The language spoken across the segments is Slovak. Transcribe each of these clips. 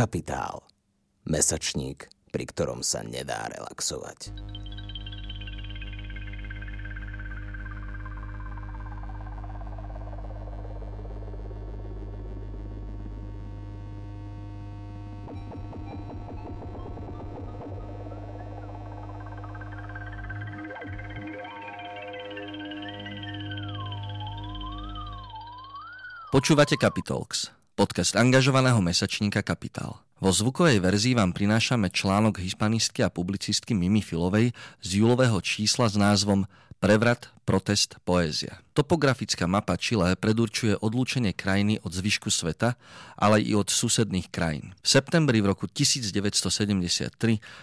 Kapitál. Mesačník, pri ktorom sa nedá relaxovať. Počúvate Capitalx, podcast angažovaného mesačníka Kapitál. Vo zvukovej verzii vám prinášame článok hispanistky a publicistky Mimi Filovej z júlového čísla s názvom Prevrat, protest, poézia. Topografická mapa Chile predurčuje odlúčenie krajiny od zvyšku sveta, ale i od susedných krajín. V septembri v roku 1973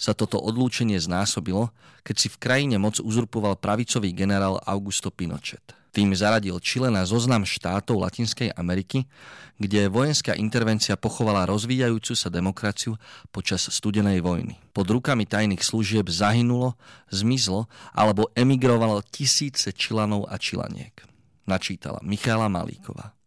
sa toto odlúčenie znásobilo, keď si v krajine moc uzurpoval pravicový generál Augusto Pinochet. Tým zaradil Čile na zoznam štátov Latinskej Ameriky, kde vojenská intervencia pochovala rozvíjajúcu sa demokraciu počas studenej vojny. Pod rukami tajných služieb zahynulo, zmizlo alebo emigrovalo tisíce Čilanov a Čilaniek. Načítala Michála Malíková.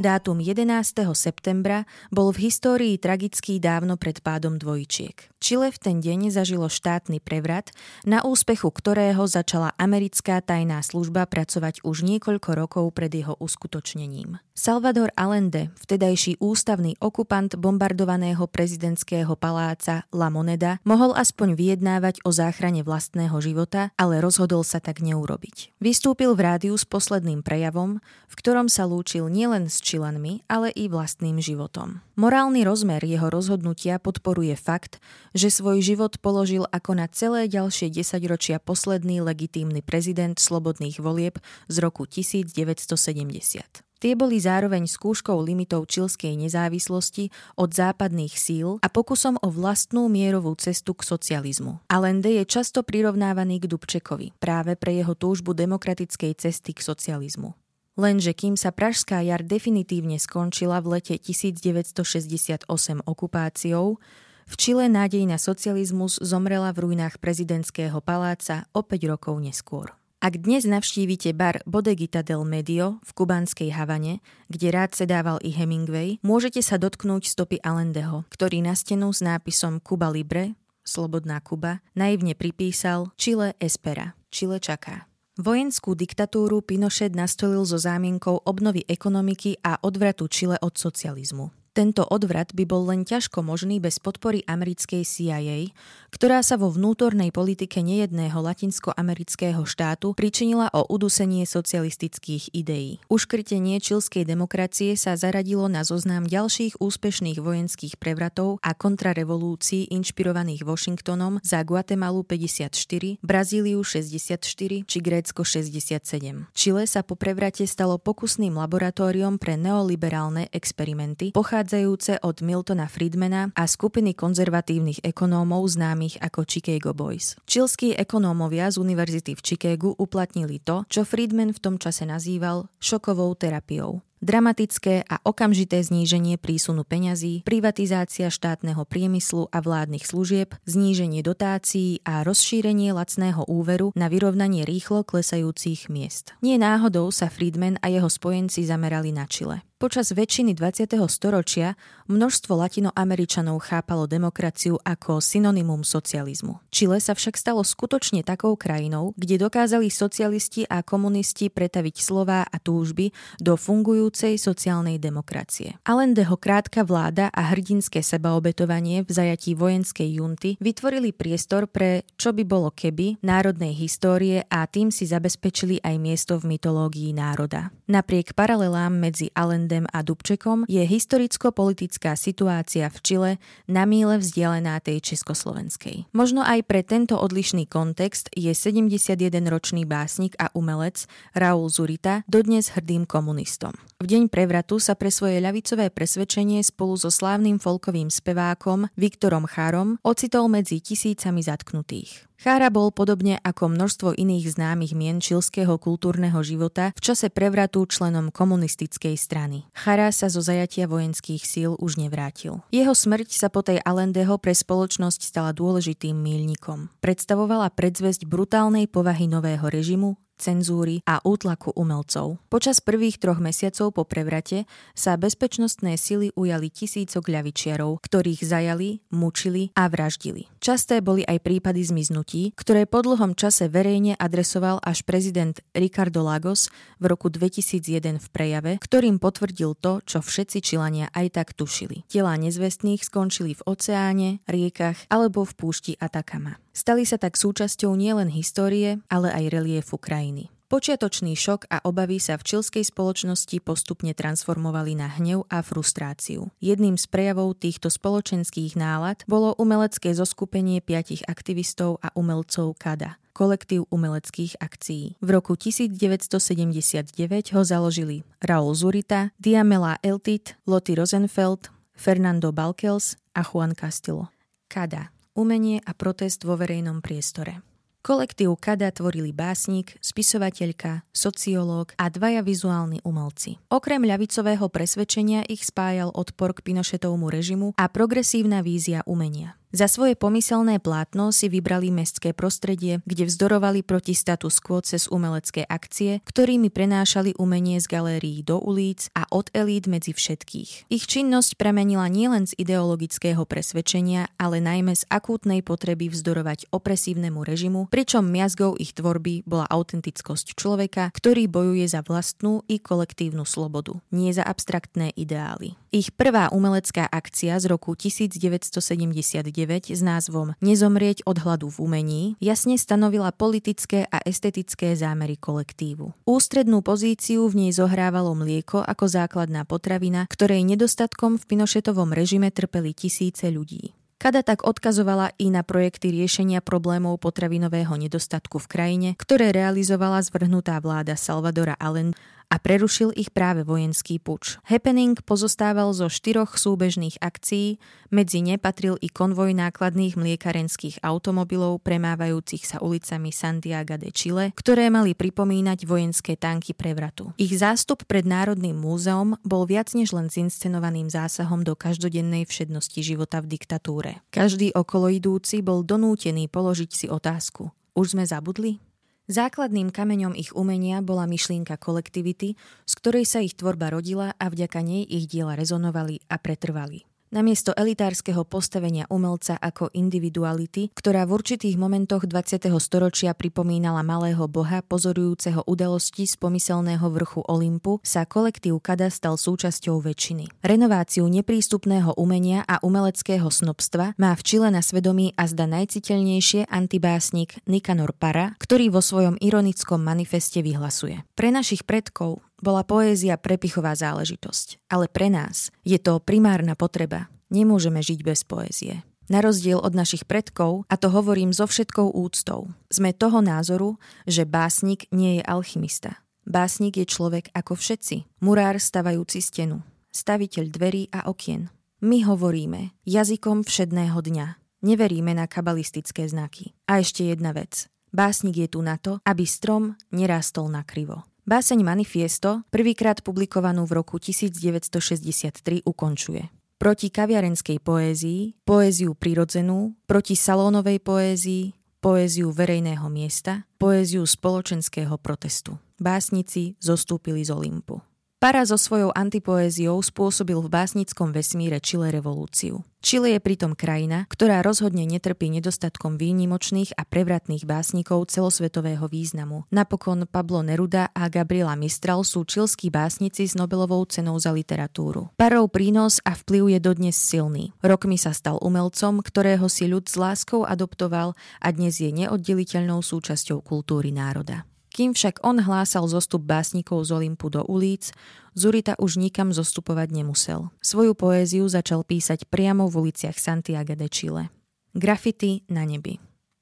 Dátum 11. septembra bol v histórii tragický dávno pred pádom dvojčiek. Čile v ten deň zažilo štátny prevrat, na úspechu ktorého začala americká tajná služba pracovať už niekoľko rokov pred jeho uskutočnením. Salvador Allende, vtedajší ústavný okupant bombardovaného prezidentského paláca La Moneda, mohol aspoň vyjednávať o záchrane vlastného života, ale rozhodol sa tak neurobiť. Vystúpil v rádiu s posledným prejavom, v ktorom sa lúčil nielen s Čilanmi, ale i vlastným životom. Morálny rozmer jeho rozhodnutia podporuje fakt, že svoj život položil ako na celé ďalšie desaťročia posledný legitímny prezident slobodných volieb z roku 1970. Tie boli zároveň skúškou limitov čilskej nezávislosti od západných síl a pokusom o vlastnú mierovú cestu k socializmu. Allende je často prirovnávaný k Dubčekovi práve pre jeho túžbu demokratickej cesty k socializmu. Lenže kým sa Pražská jar definitívne skončila v lete 1968 okupáciou, v Čile nádej na socializmus zomrela v ruinách prezidentského paláca o 5 rokov neskôr. Ak dnes navštívite bar Bodegita del Medio v kubanskej Havane, kde rád sedával i Hemingway, môžete sa dotknúť stopy Allendeho, ktorý na stenu s nápisom Cuba Libre, Slobodná Kuba, naivne pripísal Chile espera, Chile čaká. Vojenskú diktatúru Pinochet nastolil so zámienkou obnovy ekonomiky a odvratu Čile od socializmu. Tento odvrat by bol len ťažko možný bez podpory americkej CIA, ktorá sa vo vnútornej politike nejedného latinskoamerického štátu pričinila o udusenie socialistických ideí. Uškrtenie čilskej demokracie sa zaradilo na zoznam ďalších úspešných vojenských prevratov a kontrarevolúcií inšpirovaných Washingtonom za Guatemalu 54, Brazíliu 64 či Grécko 67. Čile sa po prevrate stalo pokusným laboratóriom pre neoliberálne experimenty, pochádzajúce od Miltona Friedmana a skupiny konzervatívnych ekonómov známych ako Chicago Boys. Čilskí ekonómovia z univerzity v Chicagu uplatnili to, čo Friedman v tom čase nazýval šokovou terapiou. Dramatické a okamžité zníženie prísunu peňazí, privatizácia štátneho priemyslu a vládnych služieb, zníženie dotácií a rozšírenie lacného úveru na vyrovnanie rýchlo klesajúcich miest. Nie náhodou sa Friedman a jeho spojenci zamerali na Čile. Počas väčšiny 20. storočia množstvo latinoameričanov chápalo demokraciu ako synonymum socializmu. Čile sa však stalo skutočne takou krajinou, kde dokázali socialisti a komunisti pretaviť slová a túžby do fungujúcej sociálnej demokracie. Allendeho krátka vláda a hrdinské sebaobetovanie v zajatí vojenskej junty vytvorili priestor pre čo by bolo keby národnej histórie a tým si zabezpečili aj miesto v mytológii národa. Napriek paralelám medzi Allende Allendem a Dubčekom je historicko-politická situácia v Čile na míle vzdialená tej československej. Možno aj pre tento odlišný kontext je 71-ročný básnik a umelec Raúl Zurita dodnes hrdým komunistom. V deň prevratu sa pre svoje ľavicové presvedčenie spolu so slávnym folkovým spevákom Viktorom Chárom ocitol medzi tisícami zatknutých. Chára bol podobne ako množstvo iných známych mien čilského kultúrneho života v čase prevratu členom komunistickej strany. Chára sa zo zajatia vojenských síl už nevrátil. Jeho smrť sa po tej Alendeho pre spoločnosť stala dôležitým mílnikom. Predstavovala predzvesť brutálnej povahy nového režimu, cenzúry a útlaku umelcov. Počas prvých troch mesiacov po prevrate sa bezpečnostné sily ujali tisícok ľavičiarov, ktorých zajali, mučili a vraždili. Časté boli aj prípady zmiznutí, ktoré po dlhom čase verejne adresoval až prezident Ricardo Lagos v roku 2001 v prejave, ktorým potvrdil to, čo všetci čilania aj tak tušili. Telá nezvestných skončili v oceáne, riekach alebo v púšti Atakama. Stali sa tak súčasťou nielen histórie, ale aj reliefu krajiny. Počiatočný šok a obavy sa v čilskej spoločnosti postupne transformovali na hnev a frustráciu. Jedným z prejavov týchto spoločenských nálad bolo umelecké zoskupenie piatich aktivistov a umelcov KADA, kolektív umeleckých akcií. V roku 1979 ho založili Raúl Zurita, Diamela Eltit, Lottie Rosenfeld, Fernando Balkels a Juan Castillo. KADA. Umenie a protest vo verejnom priestore. Kolektív Kada tvorili básnik, spisovateľka, sociológ a dvaja vizuálni umelci. Okrem ľavicového presvedčenia ich spájal odpor k Pinošetovmu režimu a progresívna vízia umenia. Za svoje pomyselné plátno si vybrali mestské prostredie, kde vzdorovali proti status quo cez umelecké akcie, ktorými prenášali umenie z galérií do ulic a od elít medzi všetkých. Ich činnosť premenila nielen z ideologického presvedčenia, ale najmä z akútnej potreby vzdorovať opresívnemu režimu, pričom miazgou ich tvorby bola autentickosť človeka, ktorý bojuje za vlastnú i kolektívnu slobodu, nie za abstraktné ideály. Ich prvá umelecká akcia z roku 1979 s názvom Nezomrieť od hladu v umení jasne stanovila politické a estetické zámery kolektívu. Ústrednú pozíciu v nej zohrávalo mlieko ako základná potravina, ktorej nedostatkom v Pinošetovom režime trpeli tisíce ľudí. Kada tak odkazovala i na projekty riešenia problémov potravinového nedostatku v krajine, ktoré realizovala zvrhnutá vláda Salvadora Allen a prerušil ich práve vojenský puč. Happening pozostával zo štyroch súbežných akcií, medzi ne patril i konvoj nákladných mliekarenských automobilov premávajúcich sa ulicami Santiago de Chile, ktoré mali pripomínať vojenské tanky prevratu. Ich zástup pred Národným múzeom bol viac než len zinscenovaným zásahom do každodennej všednosti života v diktatúre. Každý okoloidúci bol donútený položiť si otázku. Už sme zabudli? Základným kameňom ich umenia bola myšlienka kolektivity, z ktorej sa ich tvorba rodila a vďaka nej ich diela rezonovali a pretrvali. Namiesto elitárskeho postavenia umelca ako individuality, ktorá v určitých momentoch 20. storočia pripomínala malého boha pozorujúceho udalosti z pomyselného vrchu Olympu, sa kolektív Kada stal súčasťou väčšiny. Renováciu neprístupného umenia a umeleckého snobstva má v Čile na svedomí a zda najciteľnejšie antibásnik Nikanor Para, ktorý vo svojom ironickom manifeste vyhlasuje. Pre našich predkov bola poézia prepichová záležitosť, ale pre nás je to primárna potreba. Nemôžeme žiť bez poézie. Na rozdiel od našich predkov, a to hovorím so všetkou úctou, sme toho názoru, že básnik nie je alchymista. Básnik je človek ako všetci, murár stavajúci stenu, staviteľ dverí a okien. My hovoríme jazykom všedného dňa. Neveríme na kabalistické znaky. A ešte jedna vec. Básnik je tu na to, aby strom nerástol na krivo. Báseň Manifiesto, prvýkrát publikovanú v roku 1963, ukončuje. Proti kaviarenskej poézii, poéziu prirodzenú, proti salónovej poézii, poéziu verejného miesta, poéziu spoločenského protestu. Básnici zostúpili z Olympu. Para so svojou antipoéziou spôsobil v básnickom vesmíre Chile revolúciu. Chile je pritom krajina, ktorá rozhodne netrpí nedostatkom výnimočných a prevratných básnikov celosvetového významu. Napokon Pablo Neruda a Gabriela Mistral sú čilskí básnici s Nobelovou cenou za literatúru. Parov prínos a vplyv je dodnes silný. Rokmi sa stal umelcom, ktorého si ľud s láskou adoptoval a dnes je neoddeliteľnou súčasťou kultúry národa. Kým však on hlásal zostup básnikov z Olympu do ulic, Zurita už nikam zostupovať nemusel. Svoju poéziu začal písať priamo v uliciach Santiago de Chile. Grafity na nebi.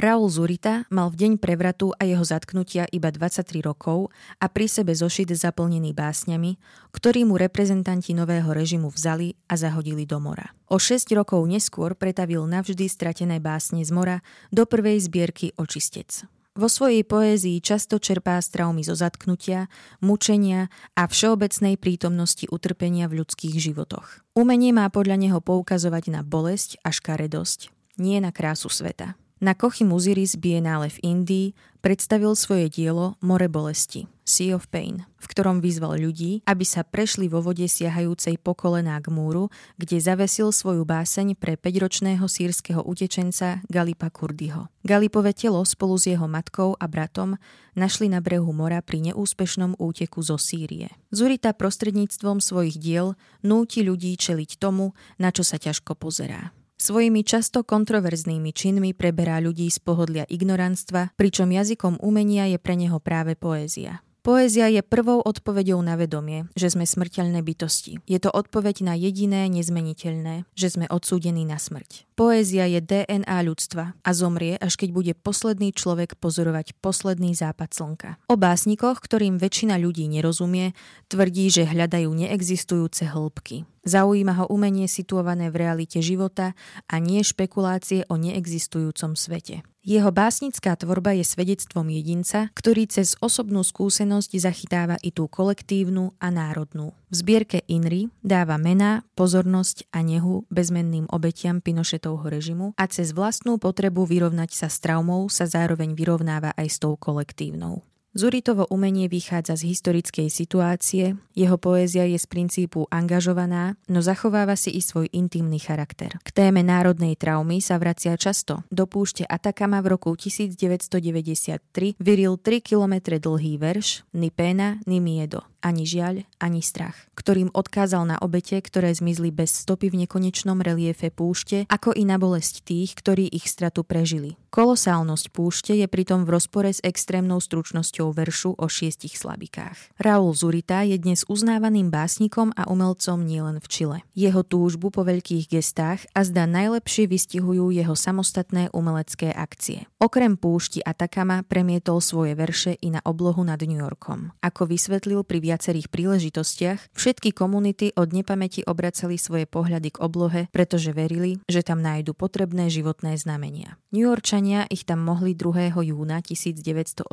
Raúl Zurita mal v deň prevratu a jeho zatknutia iba 23 rokov a pri sebe zošit zaplnený básňami, ktorý mu reprezentanti nového režimu vzali a zahodili do mora. O 6 rokov neskôr pretavil navždy stratené básne z mora do prvej zbierky Očistec. Vo svojej poézii často čerpá z traumy zo zatknutia, mučenia a všeobecnej prítomnosti utrpenia v ľudských životoch. Umenie má podľa neho poukazovať na bolesť a škaredosť, nie na krásu sveta. Na Kochy Muziris Biennále v Indii predstavil svoje dielo More bolesti, Sea of Pain, v ktorom vyzval ľudí, aby sa prešli vo vode siahajúcej po kolená k múru, kde zavesil svoju báseň pre 5-ročného sírskeho utečenca Galipa Kurdyho. Galipové telo spolu s jeho matkou a bratom našli na brehu mora pri neúspešnom úteku zo Sýrie. Zurita prostredníctvom svojich diel núti ľudí čeliť tomu, na čo sa ťažko pozerá. Svojimi často kontroverznými činmi preberá ľudí z pohodlia ignoranstva, pričom jazykom umenia je pre neho práve poézia. Poézia je prvou odpoveďou na vedomie, že sme smrteľné bytosti. Je to odpoveď na jediné nezmeniteľné, že sme odsúdení na smrť. Poézia je DNA ľudstva a zomrie, až keď bude posledný človek pozorovať posledný západ slnka. O básnikoch, ktorým väčšina ľudí nerozumie, tvrdí, že hľadajú neexistujúce hĺbky. Zaujíma ho umenie situované v realite života a nie špekulácie o neexistujúcom svete. Jeho básnická tvorba je svedectvom jedinca, ktorý cez osobnú skúsenosť zachytáva i tú kolektívnu a národnú. V zbierke Inri dáva mená, pozornosť a nehu bezmenným obetiam Pinošetovho režimu a cez vlastnú potrebu vyrovnať sa s traumou sa zároveň vyrovnáva aj s tou kolektívnou. Zuritovo umenie vychádza z historickej situácie, jeho poézia je z princípu angažovaná, no zachováva si i svoj intimný charakter. K téme národnej traumy sa vracia často. Do púšte Atakama v roku 1993 vyril 3 km dlhý verš Ni pena, ni miedo ani žiaľ, ani strach, ktorým odkázal na obete, ktoré zmizli bez stopy v nekonečnom reliefe púšte, ako i na bolesť tých, ktorí ich stratu prežili. Kolosálnosť púšte je pritom v rozpore s extrémnou stručnosťou veršu o šiestich slabikách. Raúl Zurita je dnes uznávaným básnikom a umelcom nielen v Čile. Jeho túžbu po veľkých gestách a zda najlepšie vystihujú jeho samostatné umelecké akcie. Okrem púšti Atakama premietol svoje verše i na oblohu nad New Yorkom. Ako vysvetlil pri viacerých príležitostiach, všetky komunity od nepamäti obracali svoje pohľady k oblohe, pretože verili, že tam nájdu potrebné životné znamenia. New Yorkčania ich tam mohli 2. júna 1982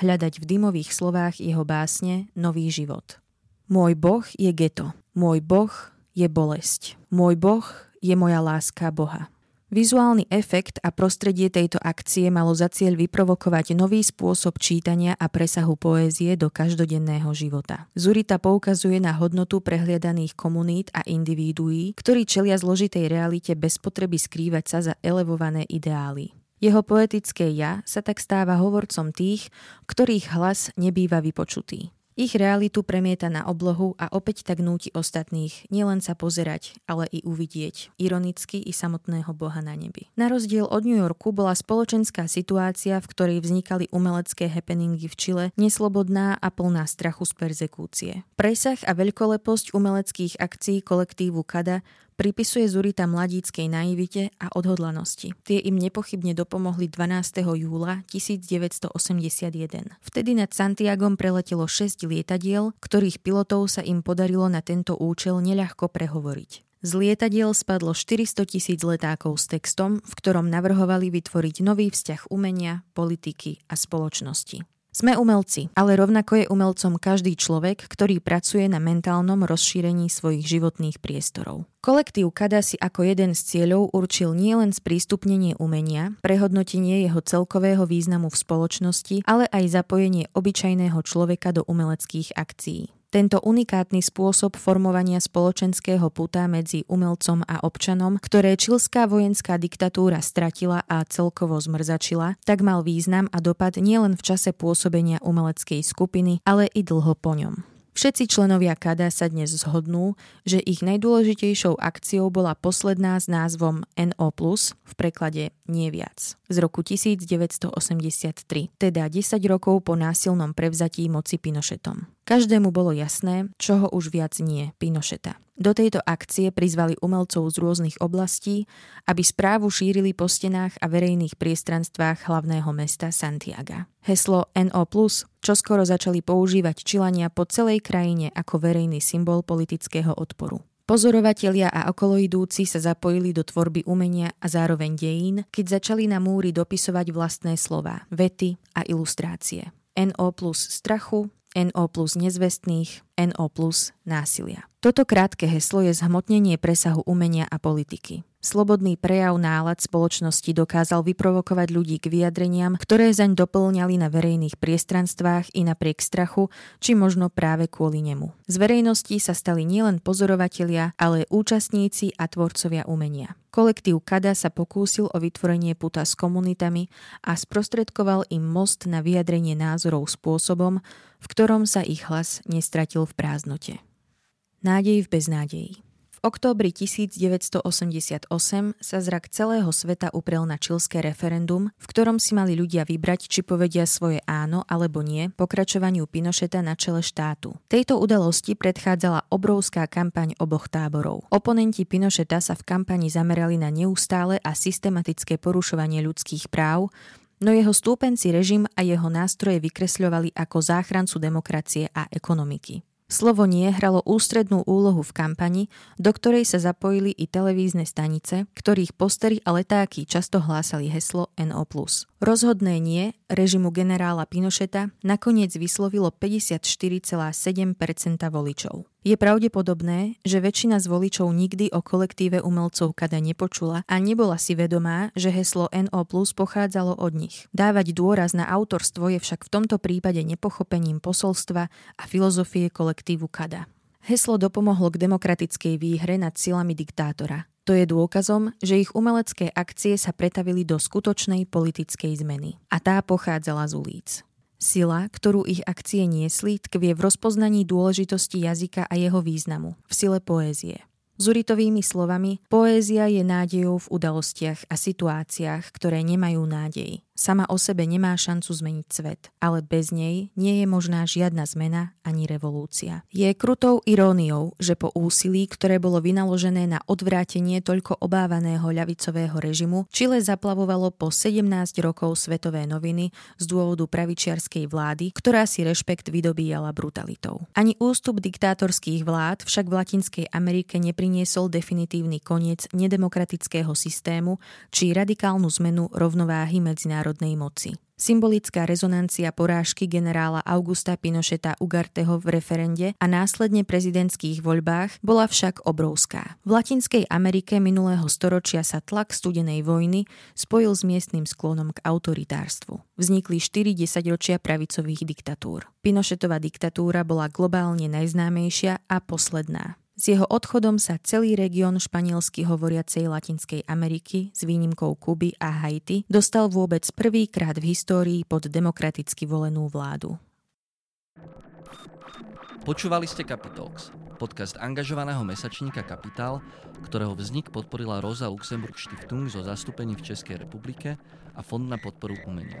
hľadať v dymových slovách jeho básne Nový život. Môj boh je geto, môj boh je bolesť, môj boh je moja láska Boha. Vizuálny efekt a prostredie tejto akcie malo za cieľ vyprovokovať nový spôsob čítania a presahu poézie do každodenného života. Zurita poukazuje na hodnotu prehliadaných komunít a individuí, ktorí čelia zložitej realite bez potreby skrývať sa za elevované ideály. Jeho poetické ja sa tak stáva hovorcom tých, ktorých hlas nebýva vypočutý. Ich realitu premieta na oblohu a opäť tak núti ostatných nielen sa pozerať, ale i uvidieť, ironicky i samotného Boha na nebi. Na rozdiel od New Yorku bola spoločenská situácia, v ktorej vznikali umelecké happeningy v Čile, neslobodná a plná strachu z perzekúcie. Presah a veľkoleposť umeleckých akcií kolektívu Kada pripisuje Zurita mladíckej naivite a odhodlanosti. Tie im nepochybne dopomohli 12. júla 1981. Vtedy nad Santiagom preletelo 6 lietadiel, ktorých pilotov sa im podarilo na tento účel neľahko prehovoriť. Z lietadiel spadlo 400 tisíc letákov s textom, v ktorom navrhovali vytvoriť nový vzťah umenia, politiky a spoločnosti. Sme umelci, ale rovnako je umelcom každý človek, ktorý pracuje na mentálnom rozšírení svojich životných priestorov. Kolektív Kada si ako jeden z cieľov určil nielen sprístupnenie umenia, prehodnotenie jeho celkového významu v spoločnosti, ale aj zapojenie obyčajného človeka do umeleckých akcií. Tento unikátny spôsob formovania spoločenského puta medzi umelcom a občanom, ktoré čilská vojenská diktatúra stratila a celkovo zmrzačila, tak mal význam a dopad nielen v čase pôsobenia umeleckej skupiny, ale i dlho po ňom. Všetci členovia KADA sa dnes zhodnú, že ich najdôležitejšou akciou bola posledná s názvom NO+, v preklade nie viac, z roku 1983, teda 10 rokov po násilnom prevzatí moci Pinošetom. Každému bolo jasné, čoho už viac nie Pinošeta. Do tejto akcie prizvali umelcov z rôznych oblastí, aby správu šírili po stenách a verejných priestranstvách hlavného mesta Santiaga. Heslo NO+, čo skoro začali používať Čilania po celej krajine ako verejný symbol politického odporu. Pozorovatelia a okoloidúci sa zapojili do tvorby umenia a zároveň dejín, keď začali na múry dopisovať vlastné slova, vety a ilustrácie. NO plus strachu, NO plus nezvestných, NO plus násilia. Toto krátke heslo je zhmotnenie presahu umenia a politiky. Slobodný prejav nálad spoločnosti dokázal vyprovokovať ľudí k vyjadreniam, ktoré zaň doplňali na verejných priestranstvách i napriek strachu, či možno práve kvôli nemu. Z verejnosti sa stali nielen pozorovatelia, ale účastníci a tvorcovia umenia. Kolektív Kada sa pokúsil o vytvorenie puta s komunitami a sprostredkoval im most na vyjadrenie názorov spôsobom, v ktorom sa ich hlas nestratil v prázdnote. Nádej v beznádeji októbri 1988 sa zrak celého sveta uprel na čilské referendum, v ktorom si mali ľudia vybrať, či povedia svoje áno alebo nie pokračovaniu Pinocheta na čele štátu. Tejto udalosti predchádzala obrovská kampaň oboch táborov. Oponenti Pinocheta sa v kampani zamerali na neustále a systematické porušovanie ľudských práv, no jeho stúpenci režim a jeho nástroje vykresľovali ako záchrancu demokracie a ekonomiky. Slovo nie hralo ústrednú úlohu v kampani, do ktorej sa zapojili i televízne stanice, ktorých postery a letáky často hlásali heslo NO+. Rozhodné nie režimu generála Pinocheta nakoniec vyslovilo 54,7% voličov. Je pravdepodobné, že väčšina z voličov nikdy o kolektíve umelcov Kada nepočula a nebola si vedomá, že heslo NO Plus pochádzalo od nich. Dávať dôraz na autorstvo je však v tomto prípade nepochopením posolstva a filozofie kolektívu Kada. Heslo dopomohlo k demokratickej výhre nad silami diktátora. To je dôkazom, že ich umelecké akcie sa pretavili do skutočnej politickej zmeny. A tá pochádzala z ulic. Sila, ktorú ich akcie niesli, tkvie v rozpoznaní dôležitosti jazyka a jeho významu, v sile poézie. Zuritovými slovami, poézia je nádejou v udalostiach a situáciách, ktoré nemajú nádej sama o sebe nemá šancu zmeniť svet, ale bez nej nie je možná žiadna zmena ani revolúcia. Je krutou iróniou, že po úsilí, ktoré bolo vynaložené na odvrátenie toľko obávaného ľavicového režimu, Čile zaplavovalo po 17 rokov svetové noviny z dôvodu pravičiarskej vlády, ktorá si rešpekt vydobíjala brutalitou. Ani ústup diktátorských vlád však v Latinskej Amerike nepriniesol definitívny koniec nedemokratického systému či radikálnu zmenu rovnováhy medzinárodných národnej moci. Symbolická rezonancia porážky generála Augusta Pinocheta Ugarteho v referende a následne prezidentských voľbách bola však obrovská. V Latinskej Amerike minulého storočia sa tlak studenej vojny spojil s miestnym sklonom k autoritárstvu. Vznikli 4 desaťročia pravicových diktatúr. Pinochetová diktatúra bola globálne najznámejšia a posledná. S jeho odchodom sa celý región španielsky hovoriacej Latinskej Ameriky s výnimkou Kuby a Haiti dostal vôbec prvýkrát v histórii pod demokraticky volenú vládu. Počúvali ste Capitalx, podcast angažovaného mesačníka Kapitál, ktorého vznik podporila Rosa Luxemburg Stiftung zo zastúpení v Českej republike a Fond na podporu umenia.